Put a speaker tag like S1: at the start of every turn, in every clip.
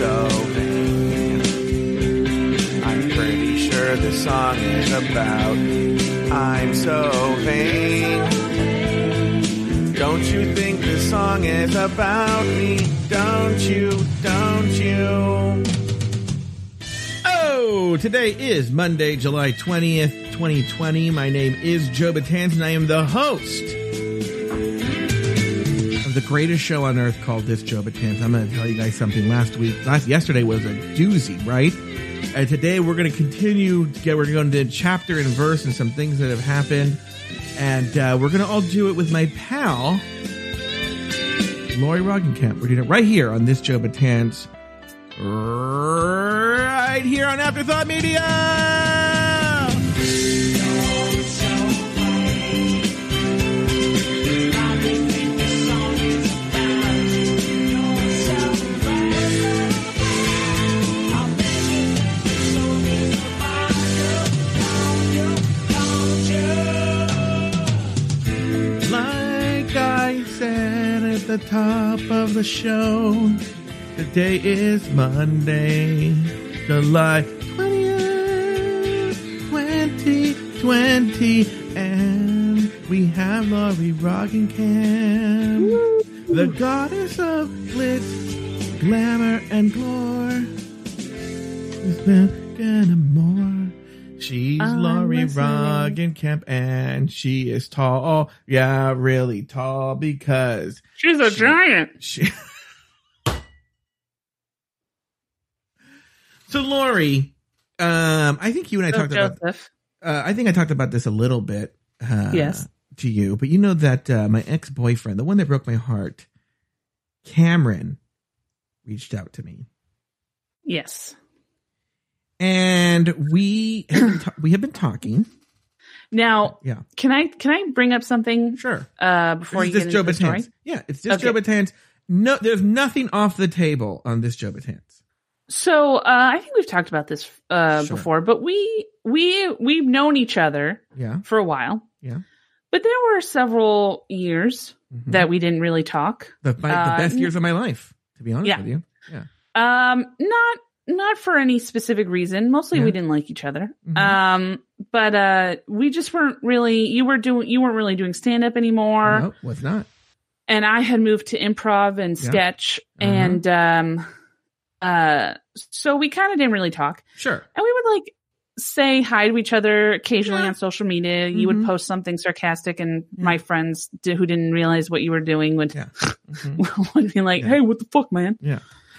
S1: so vain. I'm pretty sure this song is about me. I'm so vain. Don't you think this song is about me? Don't you? Don't you?
S2: Oh, today is Monday, July 20th, 2020. My name is Joe Betance and I am the host of the greatest show on earth called This Joe Betance. I'm going to tell you guys something. Last week, last yesterday was a doozy, right? And today we're going to continue to get, we're going to do chapter and verse and some things that have happened. And uh, we're going to all do it with my pal, Lauri Roggenkamp. We're doing it right here on This Joe Betance right here on Afterthought Media. Top of the show, today is Monday, July 20th, 2020, and we have Lauri Roggenkamp, the goddess of glitz, glamour, and glory. She's been gonna more. She's
S3: I'm
S2: Lauri
S3: listening.
S2: Roggenkamp, and she is tall. Yeah, really tall because
S3: She's a
S2: She-
S3: giant.
S2: she. so, Lauri, um, I think you and I talked about.
S3: Joseph.
S2: Uh, I think I talked about this a little bit. Uh,
S3: Yes.
S2: To you, but you know that uh, my ex boyfriend, the one that broke my heart, Cameron, reached out to me,
S3: Yes.
S2: And we have been ta- we have been talking.
S3: Now,
S2: Yeah,
S3: can I can I bring up something
S2: sure.
S3: uh before you
S2: this
S3: get
S2: is Joe
S3: into the story?
S2: Betance. Yeah, it's just
S3: Okay.
S2: Joe Betance. No, there's nothing off the table on this Joe Betance.
S3: So, uh, I think we've talked about this uh
S2: Sure.
S3: before, but we we we've known each other
S2: Yeah,
S3: for a while.
S2: Yeah.
S3: But there were several years
S2: Mhm.
S3: that we didn't really talk.
S2: the, my, the best years of my life, to be honest
S3: Yeah.
S2: with you. Yeah.
S3: Um not not for any specific reason. Mostly
S2: Yeah.
S3: we didn't like each other.
S2: Mhm.
S3: Um but uh we just weren't really you were doing you weren't really doing stand up anymore.
S2: no, was not.
S3: and I had moved to improv and
S2: Yeah.
S3: sketch
S2: Uh-huh.
S3: and um uh so we kind of didn't really talk.
S2: Sure.
S3: And we would like say hi to each other occasionally
S2: Yeah.
S3: on social media. You would
S2: Mhm.
S3: post something sarcastic and
S2: Yeah.
S3: my friends di- who didn't realize what you were doing would
S2: Yeah. Mhm.
S3: would be like,
S2: Yeah.
S3: "Hey, what the fuck, man?"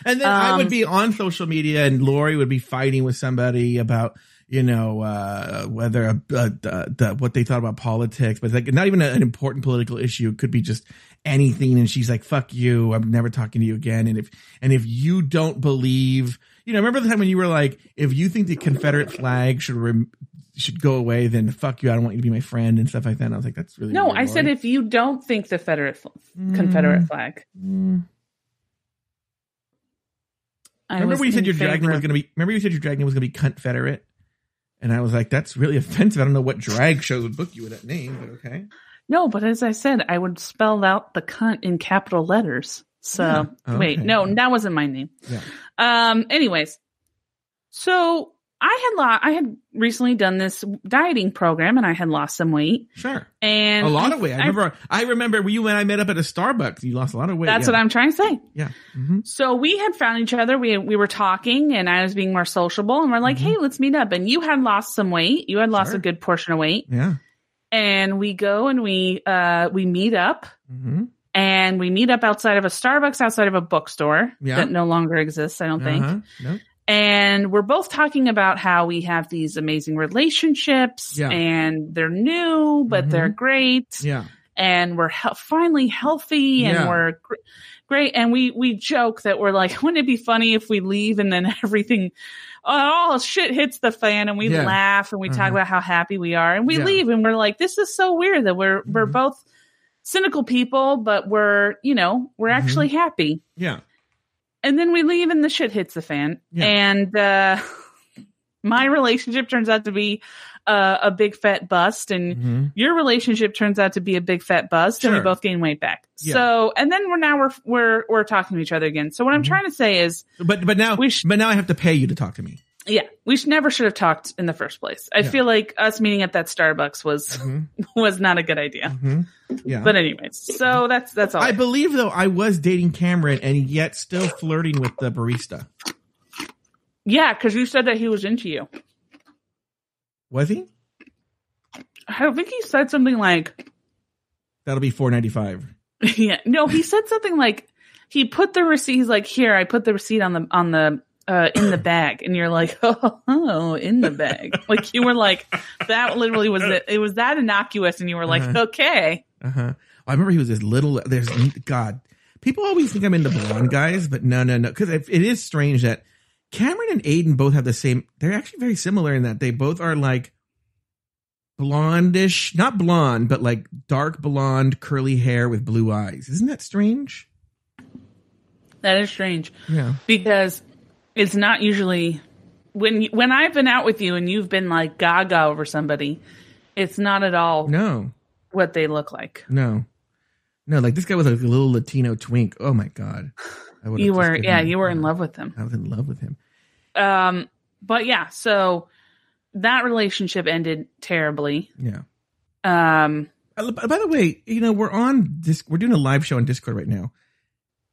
S2: And then I would
S3: Um,
S2: be on social media, and Lauri would be fighting with somebody about you know uh, whether uh, uh, the, what they thought about politics, but like not even an important political issue. It could be just anything, and she's like, "Fuck you! I'm never talking to you again." And if and if you don't believe, you know, remember the time when you were like, "If you think the Confederate flag should rem- should go away, then fuck you! I don't want you to be my friend" and stuff like that. And I was like, "That's really
S3: No,
S2: weird,
S3: I said if you don't think the Confederate fl-
S2: Mm,
S3: Confederate flag.
S2: mm.
S3: I
S2: Remember
S3: was
S2: when you said your dragon
S3: favor
S2: was going to be? Remember you said your dragon was going to be Confederate, and I was like, "That's really offensive." I don't know what drag shows would book you with that name, but okay.
S3: No, but as I said, I would spell out the cunt in capital letters. So
S2: Yeah. Oh,
S3: wait, no, that wasn't my name.
S2: Yeah.
S3: Um. Anyways, so I had lo- I had recently done this dieting program, and I had lost some weight,
S2: Sure,
S3: and
S2: a lot
S3: I-
S2: of weight. I,
S3: I-
S2: remember. I remember you and I met up at a Starbucks. You lost a lot of weight.
S3: That's
S2: yeah.
S3: what I'm trying to say.
S2: Yeah. hmm
S3: So we had found each other. We we were talking, and I was being more sociable, and we're like,
S2: Mhm.
S3: "Hey, let's meet up." And you had lost some weight. You had lost
S2: Sure.
S3: a good portion of weight,
S2: Yeah.
S3: and we go and we uh we meet up.
S2: hmm
S3: and we meet up outside of a Starbucks, outside of a bookstore
S2: Yeah.
S3: that no longer exists, I don't think.
S2: Uh-huh.
S3: And we're both talking about how we have these amazing relationships
S2: Yeah.
S3: and they're new, but
S2: Mhm.
S3: they're great.
S2: Yeah.
S3: And we're he- finally healthy and
S2: Yeah.
S3: we're gr- great. And we, we joke that we're like, wouldn't it be funny if we leave and then everything, all shit hits the fan and we
S2: Yeah.
S3: laugh and we talk
S2: Uh-huh.
S3: about how happy we are and we leave and we're like, this is so weird that we're, we're
S2: Mhm.
S3: both cynical people, but we're, you know, we're
S2: Mhm.
S3: actually happy.
S2: Yeah.
S3: And then we leave and the shit hits the fan.
S2: Yeah.
S3: And uh my relationship turns out to be uh, a big fat bust, and
S2: Mhm.
S3: your relationship turns out to be a big fat bust, and we both gain weight back.
S2: Yeah.
S3: So, and then we're now we're we're we're talking to each other again. So what I'm
S2: Mhm.
S3: trying to say is,
S2: But but now
S3: We sh-
S2: but now I have to pay you to talk to me.
S3: Yeah, we should never should have talked in the first place. I
S2: Yeah.
S3: feel like us meeting at that Starbucks was
S2: Mhm.
S3: was not a good idea.
S2: Mhm. Yeah.
S3: But anyways, so that's that's all.
S2: I believe though I was dating Cameron and yet still flirting with the barista.
S3: yeah, because you said that he was into you.
S2: Was he?
S3: I think he said something like,
S2: That'll be four ninety five.
S3: yeah, no, he said something like he put the receipt. He's like, here, I put the receipt on the on the uh in the bag, and you're like, oh, oh in the bag. like you were like, that literally was it. It was that innocuous, and you were like,
S2: Uh-huh.
S3: okay,
S2: Uh huh. I remember he was this little. There's God. People always think I'm into blonde guys, but no, no, no. Because it it is strange that Cameron and Aiden both have the same. They're actually very similar in that they both are like blondish, not blonde, but like dark blonde, curly hair with blue eyes. Isn't that strange?
S3: that is strange
S2: Yeah.
S3: because it's not usually when you, when I've been out with you and you've been like gaga over somebody. It's not at all
S2: No.
S3: what they look like.
S2: No. No. Like this guy was like a little Latino twink. Oh my god.
S3: You were, yeah,
S2: him-
S3: you were in love with him.
S2: I was in love with him.
S3: Um, but yeah, so that relationship ended terribly.
S2: Yeah.
S3: Um,
S2: Uh, By the way, you know we're on this. We're doing a live show on Discord right now.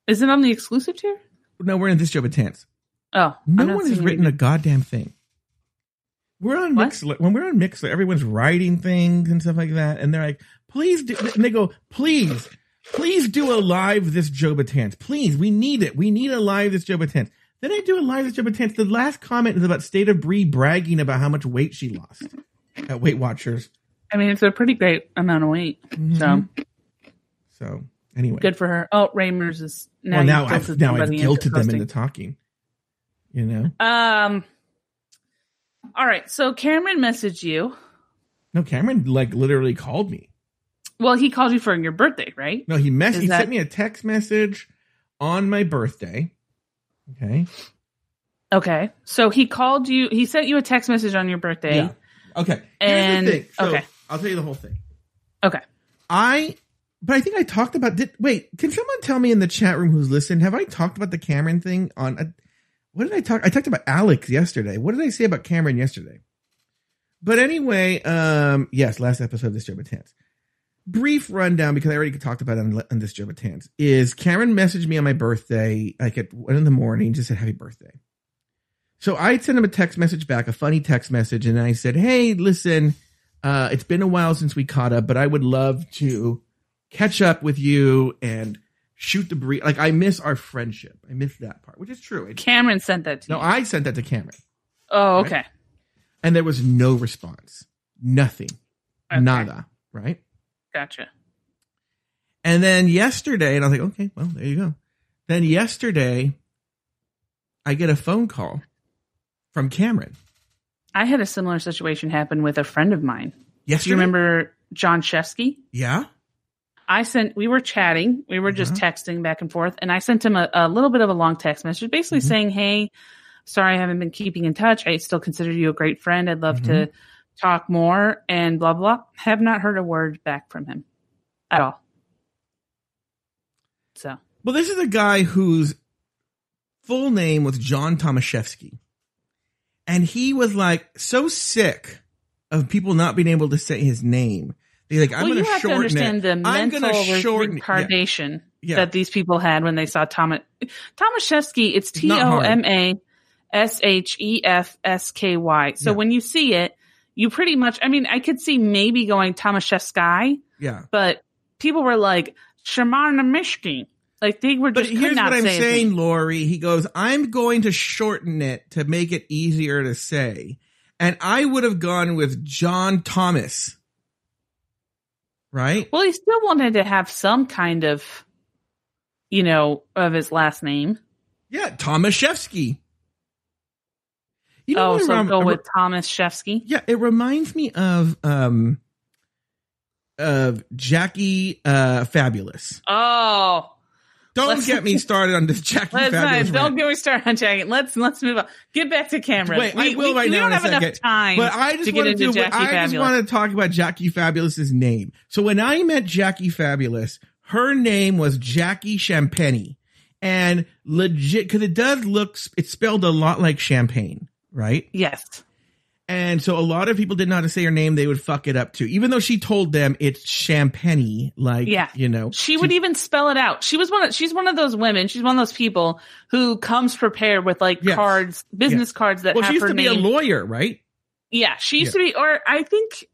S3: is it on the exclusive tier?
S2: No, we're in this Joe Betance.
S3: Oh,
S2: No one has written a goddamn thing. We're on
S3: What?
S2: Mixer. When we're on Mixer, everyone's writing things and stuff like that, and they're like, "Please," do, and they go, "Please, please do a live this Joe Betance. Please, we need it. We need a live this Joe Betance." Then I do a live this Joe Betance. The last comment is about State of Bree bragging about how much weight she lost at Weight Watchers.
S3: I mean, it's a pretty great amount of weight. So
S2: Mhm. So anyway,
S3: good for her. Oh, Raymer's is now.
S2: well, now I've
S3: guilted
S2: now I've guilted them into talking. You know,
S3: Um. All right. So Cameron messaged you.
S2: no, Cameron like literally called me.
S3: Well, he called you for your birthday, right?
S2: No, he mess
S3: Is
S2: he
S3: that-
S2: sent me a text message on my birthday. Okay.
S3: Okay. So he called you. He sent you a text message on your birthday.
S2: Yeah. Okay. Here's
S3: And-
S2: the thing. So,
S3: okay.
S2: I'll tell you the whole thing.
S3: Okay.
S2: I but I think I talked about did wait, can someone tell me in the chat room who's listening, have I talked about the Cameron thing on a, what did I talk I talked about Alex yesterday. What did I say about Cameron yesterday? But anyway, um yes, last episode of Betance. Brief rundown because I already talked about it on, on Betance is Cameron messaged me on my birthday like at one in the morning just said happy birthday. So I sent him a text message back, a funny text message, and I said, Hey, listen, uh, it's been a while since we caught up, but I would love to catch up with you and shoot the breeze. Like I miss our friendship. I miss that part, which is true. It-
S3: Cameron sent that to you.
S2: no,
S3: you.
S2: I sent that to Cameron,
S3: oh,
S2: right?
S3: okay.
S2: and there was no response, nothing,
S3: Okay.
S2: nada. Right.
S3: Gotcha.
S2: And then yesterday, and I was like, okay, well, there you go. Then yesterday, I get a phone call from Cameron.
S3: I had a similar situation happen with a friend of mine. Do you remember John Shefsky?
S2: Yeah.
S3: I sent, we were chatting, we were just
S2: Uh-huh.
S3: texting back and forth, and I sent him a, a little bit of a long text message, basically
S2: Mhm.
S3: saying, Hey, sorry I haven't been keeping in touch. I still consider you a great friend. I'd love to
S2: Mm-hmm.
S3: talk more and blah, blah. Have not heard a word back from him at all. So,
S2: Well, this is a guy whose full name was John Tomashefsky. And he was like so sick of people not being able to say his name. He's like, I'm
S3: well,
S2: going
S3: you
S2: to
S3: have to
S2: shorten
S3: understand
S2: it.
S3: the
S2: I'm
S3: mental
S2: gonna shorten it. Yeah. Yeah.
S3: that these people had when they saw Thomas Tomashefsky. It's T O. M A S H E F S K Y. So
S2: Yeah.
S3: when you see it, you pretty much. I mean, I could see maybe going Tomashefsky,
S2: Yeah.
S3: but people were like Shamana Mishki. Like they were
S2: But
S3: just could
S2: here's what I'm
S3: say
S2: saying, Lauri. He goes, I'm going to shorten it to make it easier to say. And I would have gone with John Thomas. Right?
S3: Well, he still wanted to have some kind of, you know, of his last name.
S2: Yeah, Tomashefsky. You
S3: oh,
S2: what
S3: so
S2: rem-
S3: go with Thomas Shefsky.
S2: Yeah, it reminds me of um of Jackie uh Fabulous.
S3: Oh,
S2: Don't
S3: Let's-
S2: get me started on this Jackie
S3: Let's
S2: Fabulous.
S3: not, don't get me started on Jackie. Let's let's move on. Get back to Cameron.
S2: Wait,
S3: we,
S2: I will
S3: we,
S2: right
S3: we
S2: now
S3: don't
S2: in a
S3: have enough time
S2: But I just want to do.
S3: Jackie
S2: I just
S3: Fabulous.
S2: want to talk about Jackie Fabulous's name. So when I met Jackie Fabulous, her name was Jackie Champagne, and legit because it does look. It's spelled a lot like champagne, right?
S3: yes.
S2: And so a lot of people didn't know how to say her name. They would fuck it up too, even though she told them it's Champagne. Like,
S3: Yeah.
S2: you know,
S3: She would even spell it out. She was one of, she's one of those women. She's one of those people who comes prepared with like
S2: Yes.
S3: cards, business cards that
S2: well, she used
S3: her
S2: to be a lawyer, right?
S3: Yeah, she used to be, or I think,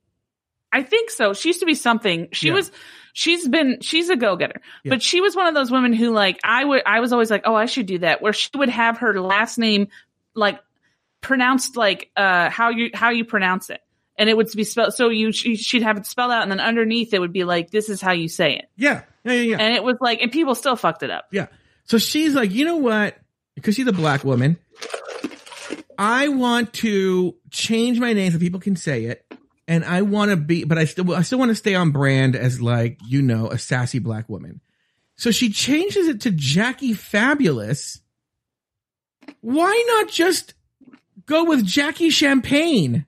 S3: I think so. She used to be something. She
S2: Yeah.
S3: was, she's been, she's a go getter,
S2: Yeah.
S3: but she was one of those women who like, I would, I was always like, oh, I should do that, where she would have her last name like pronounced like, uh, how you, how you pronounce it. And it would be spelled, so you, she, she'd have it spelled out and then underneath it would be like, this is how you say it.
S2: Yeah, yeah, yeah, yeah.
S3: And it was like, and people still fucked it up.
S2: Yeah. So she's like, you know what? Because she's a black woman, I want to change my name so people can say it. And I want to be, but I still, I still want to stay on brand as like, you know, a sassy black woman. So she changes it to Jackie Fabulous. Why not just go with Jackie Champagne?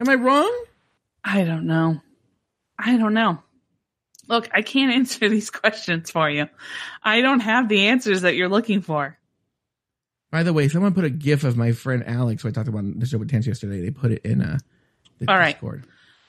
S2: Am I wrong?
S3: I don't know. I don't know. Look, I can't answer these questions for you. I don't have the answers that you're looking for.
S2: By the way, someone put a GIF of my friend Alex, who I talked about on the show with Tance yesterday. They put it in uh, the
S3: All right.
S2: Discord.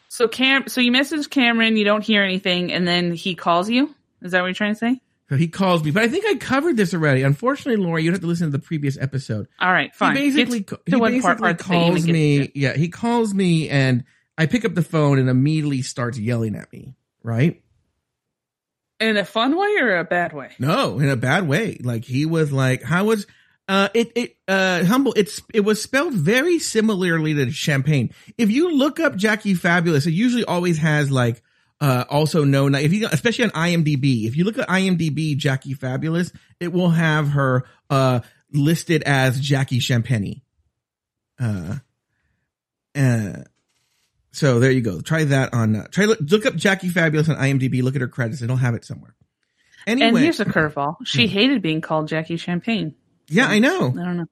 S3: So Cam, so you message Cameron, you don't hear anything, and then he calls you. Is that what you're trying to say?
S2: So he calls me, but I think I covered this already. Unfortunately, Laura, you'd have to listen to the previous episode.
S3: All right, fine.
S2: He basically,
S3: Get
S2: he
S3: to what part,
S2: basically
S3: parts that you even
S2: calls me. Yeah, he calls me, and I pick up the phone and immediately starts yelling at me. Right?
S3: in a fun way or a bad way.
S2: No, in a bad way. Like he was like, how was uh it it uh humble it's it was spelled very similarly to champagne. If you look up Jackie Fabulous, it usually always has like uh also known if you especially on IMDb, if you look at IMDb Jackie Fabulous, it will have her uh listed as Jackie Champagne. Uh uh so there you go. Try that on uh, try look, look up Jackie Fabulous on IMDb, look at her credits, it'll have it somewhere. Anyway,
S3: And here's a curveball. She
S2: Yeah.
S3: hated being called Jackie Champagne.
S2: yeah, I know.
S3: I don't know.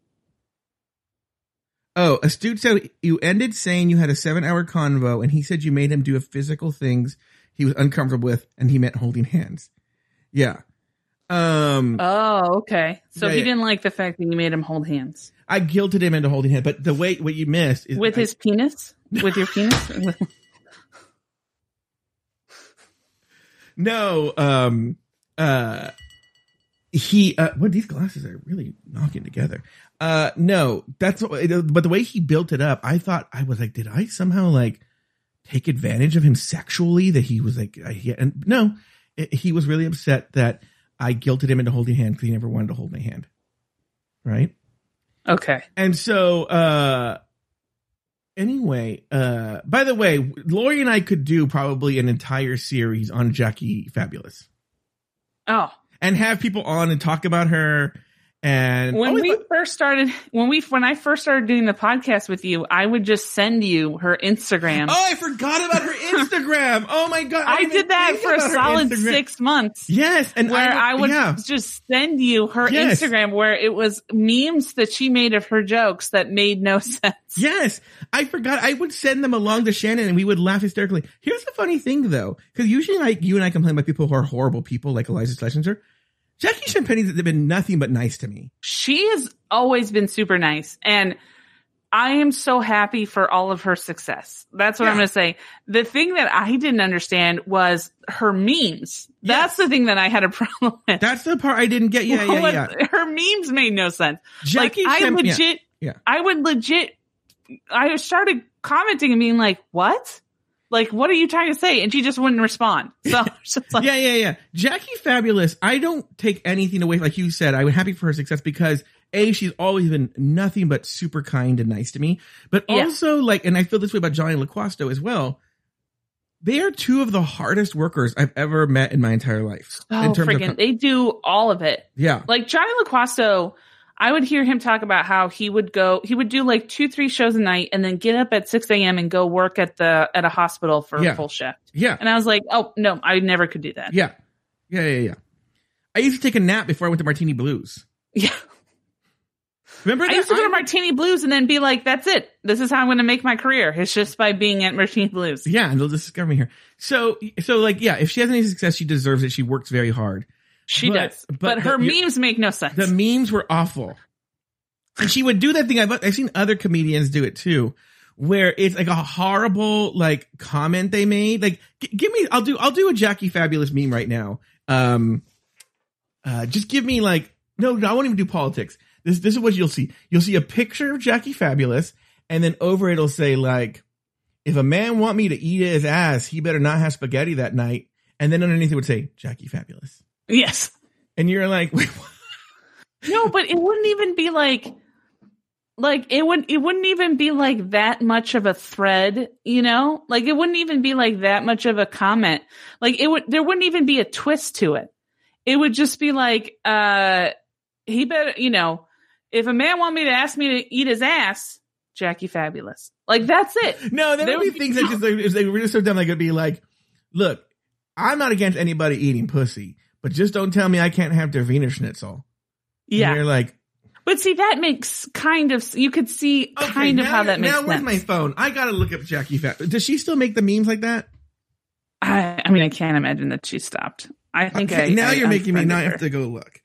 S2: Oh, Astute said you ended saying you had a seven hour convo and he said you made him do a physical things he was uncomfortable with and he meant holding hands. Yeah. Um,
S3: Oh, okay. So
S2: Yeah,
S3: he
S2: yeah.
S3: didn't like the fact that you made him hold hands
S2: I guilted him into holding hands, but the way, what you missed is
S3: with
S2: I-
S3: his penis. With your penis.
S2: no, um, uh, he, uh, what these glasses are really knocking together. Uh, no, that's, what- but the way he built it up, I thought, I was like, did I somehow like take advantage of him sexually that he was like, I, he, and no, it, he was really upset that I guilted him into holding hand because he never wanted to hold my hand. Right.
S3: okay.
S2: And so, uh, anyway, uh, by the way, Lori and I could do probably an entire series on Jackie Fabulous
S3: Oh,
S2: and have people on and talk about her. And
S3: when
S2: always
S3: we first started when we when i first started doing the podcast with you i would just send you her instagram
S2: oh, I forgot about her Instagram. Oh my god,
S3: i
S2: didn't
S3: did that for a solid
S2: Instagram.
S3: six months
S2: Yes, and
S3: where I would
S2: yeah.
S3: just send you her
S2: Yes.
S3: Instagram where it was memes that she made of her jokes that made no sense.
S2: Yes, I forgot. I would send them along to Shannon, and we would laugh hysterically. Here's the funny thing, though, because usually, like you and I complain about people who are horrible people, like Iliza Shlesinger. Jackie Champagne has been nothing but nice to me.
S3: She has always been super nice and I am so happy for all of her success. That's what I'm going to say. The thing that I didn't understand was her memes. That's
S2: Yes.
S3: the thing that I had a problem with.
S2: That's the part I didn't get. Yeah, yeah, yeah.
S3: Her memes made no sense.
S2: Jackie
S3: like I
S2: Champ- yeah.
S3: legit,
S2: yeah.
S3: I would legit, I started commenting and being like, what? Like, what are you trying to say? And she just wouldn't respond. So like,
S2: yeah, yeah, yeah. Jackie Fabulous. I don't take anything away. Like you said, I'm happy for her success because a she's always been nothing but super kind and nice to me. But
S3: Yeah.
S2: also like, and I feel this way about Johnny LaQuasto as well. They are two of the hardest workers I've ever met in my entire life.
S3: oh,
S2: in terms
S3: freaking,
S2: of,
S3: they do all of it.
S2: yeah,
S3: Like Johnny LaQuasto, I would hear him talk about how he would go, he would do like two, three shows a night and then get up at 6 a.m. and go work at the, at a hospital for
S2: Yeah.
S3: a full shift.
S2: Yeah.
S3: And I was like, oh, no, I never could do that.
S2: Yeah. Yeah. Yeah. Yeah. I used to take a nap before I went to Martini Blues.
S3: Yeah.
S2: Remember
S3: I used to go to Martini Blues and then be like, that's it. This is how I'm going to make my career. It's just by being at Martini Blues.
S2: Yeah, and they'll just discover me here. So, so like, yeah, if she has any success, she deserves it. She works very hard.
S3: She
S2: But-
S3: does.
S2: but-
S3: But, her
S2: you-
S3: memes make no sense.
S2: The memes were awful, and she would do that thing. I've I've seen other comedians do it too, where it's like a horrible like comment they made. Like, g- give me, I'll do, I'll do a Jackie Fabulous meme right now. Um, uh, just give me like, no, no, I won't even do politics. This, this is what you'll see. You'll see a picture of Jackie Fabulous, and then over it'll say like, if a man want me to eat his ass, he better not have spaghetti that night. And then underneath it would say Jackie Fabulous,
S3: yes.
S2: and you're like, wait, what?
S3: No, but it wouldn't even be like like it would it wouldn't even be like that much of a thread, you know? Like it wouldn't even be like that much of a comment. Like it would there wouldn't even be a twist to it. It would just be like uh he better, you know, if a man want me to ask me to eat his ass, Jackie Fabulous. Like that's it.
S2: No, there
S3: There
S2: would be
S3: would be-
S2: things that just like, if they were just so dumb. Like it'd be like, look, I'm not against anybody eating pussy, but just don't tell me I can't have der Wiener Schnitzel. And
S3: Yeah.
S2: you're like,
S3: But see that makes kind of you could see
S2: okay,
S3: kind of how that makes
S2: now
S3: sense.
S2: where's my phone? I gotta look up Jackie Fat. Does she still make the memes like that?
S3: I, I mean I can't imagine that she stopped. I think
S2: Okay,
S3: I
S2: now
S3: I
S2: you're making me not have to go look.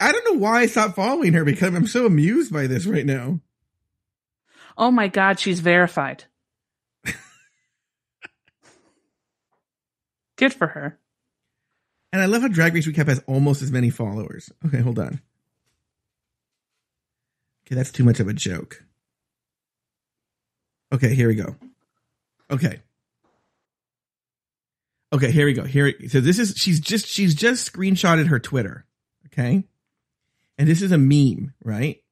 S2: I don't know why I stopped following her because I'm so amused by this right now.
S3: Oh my God, she's verified. Good for her.
S2: And I love how Drag Race Recap has almost as many followers. Okay, hold on. Okay, that's too much of a joke. Okay, here we go. Okay. Okay, here we go. Here so this is she's just she's just screenshotted her Twitter. Okay? And this is a meme, right?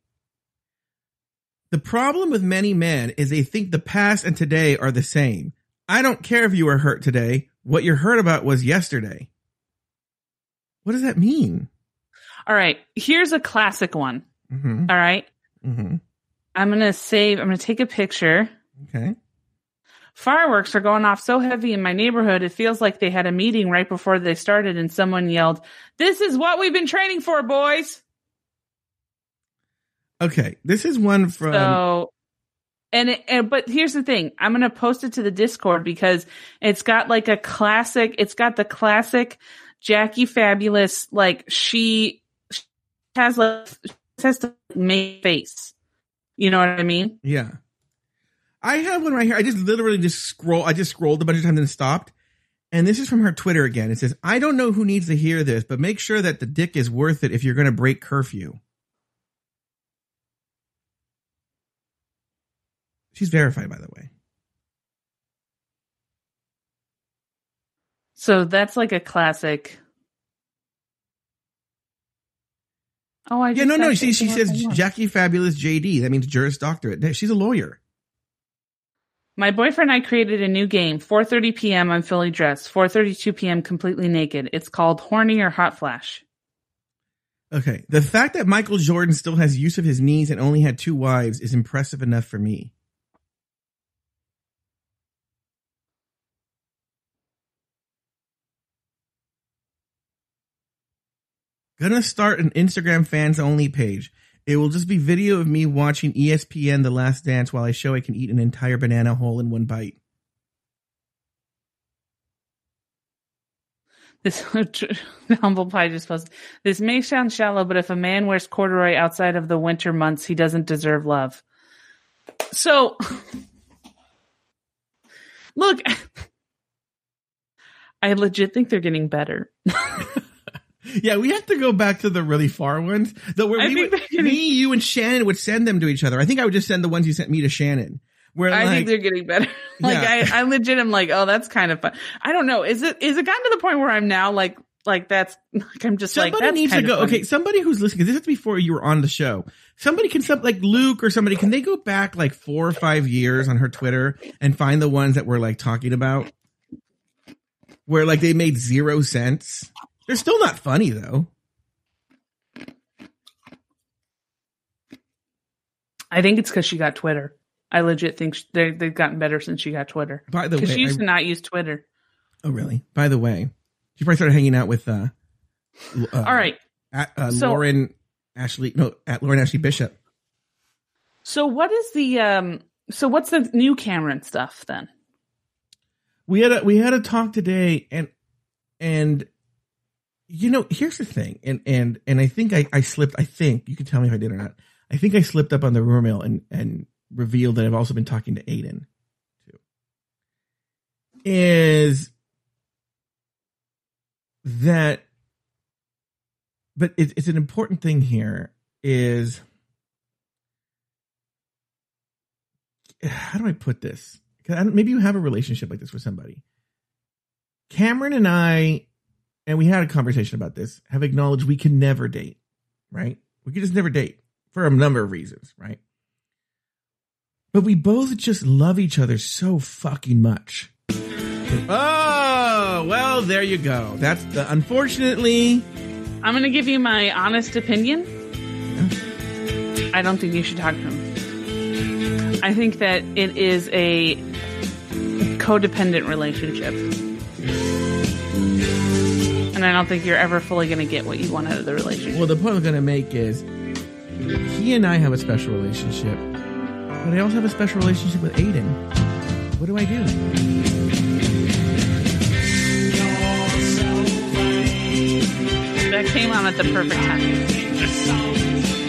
S2: The problem with many men is they think the past and today are the same. I don't care if you were hurt today. What you're hurt about was yesterday. What does that mean?
S3: All right, here's a classic one.
S2: Mm-hmm.
S3: All right,
S2: Mm-hmm.
S3: I'm gonna save. I'm gonna take a picture.
S2: Okay.
S3: Fireworks are going off so heavy in my neighborhood. It feels like they had a meeting right before they started, and someone yelled, "This is what we've been training for, boys!"
S2: Okay. This is one from.
S3: So, and, it, and but here's the thing: I'm gonna post it to the Discord because it's got like a classic. It's got the classic Jackie Fabulous. Like she she has like has to make face. You know what I mean?
S2: yeah. I have one right here. I just literally just scroll. I just scrolled a bunch of times and stopped. And this is from her Twitter again. It says, I don't know who needs to hear this, but make sure that the dick is worth it if you're going to break curfew. She's verified, by the way.
S3: So that's like a classic. Oh, I
S2: Yeah, no, no. She, she says Jackie Fabulous JD. That means Juris Doctorate. She's a lawyer.
S3: My boyfriend and I created a new game. 4:30 p.m. I'm fully dressed. 4:32 p.m. completely naked. It's called Horny or Hot Flash.
S2: Okay. The fact that Michael Jordan still has use of his knees and only had two wives is impressive enough for me. Gonna start an Instagram fans only page. It will just be video of me watching ESPN The Last Dance while I show I can eat an entire banana whole in one bite.
S3: This humble pie just posted. This may sound shallow, but if a man wears corduroy outside of the winter months, he doesn't deserve love. So, look, I legit think they're getting better.
S2: Yeah, we have to go back to the really far ones. Though where
S3: I
S2: we would,
S3: getting-
S2: me, you, and Shannon would send them to each other. I think I would just send the ones you sent me to Shannon. Where
S3: I
S2: like,
S3: think they're getting better. like
S2: Yeah.
S3: I, I legit am like, oh, that's kind of fun. I don't know. Is it is it gotten to the point where I'm now like like that's like I'm just
S2: somebody
S3: like that's
S2: needs to go.
S3: funny.
S2: Okay, somebody who's listening. This is before you were on the show. Somebody can some like Luke or somebody can they go back like four or five years on her Twitter and find the ones that we're like talking about, where like they made zero sense. They're still not funny though.
S3: I think it's because she got Twitter. I legit think they they've gotten better since she got Twitter.
S2: By the
S3: Because
S2: way,
S3: she used
S2: I-
S3: to not use Twitter.
S2: oh really? By the way, she probably started hanging out with uh, uh
S3: All right.
S2: at, uh,
S3: So-
S2: Lauren Ashley. No, at Lauren Ashley Bishop.
S3: So what is the um? So what's the new Cameron stuff then?
S2: we had a we had a talk today and and you know here's the thing and and and i think i i slipped i think you can tell me if i did or not i think i slipped up on the rumor mill and and revealed that i've also been talking to aiden too is that but it, it's an important thing here is how do i put this? Maybe you have a relationship like this with somebody. Cameron and I, and we had a conversation about this, have acknowledged we can never date, right? We can just never date for a number of reasons, right? But we both just love each other so fucking much. Oh, well, there you go. That's the, unfortunately,
S3: I'm going to give you my honest opinion. I don't think you should talk to him. I think that it is a codependent relationship. And I don't think you're ever fully going to get what you want out of the relationship.
S2: well, the point I'm going to make is he and I have a special relationship, but I also have a special relationship with Aiden. What do I do?
S3: That came on at the perfect time.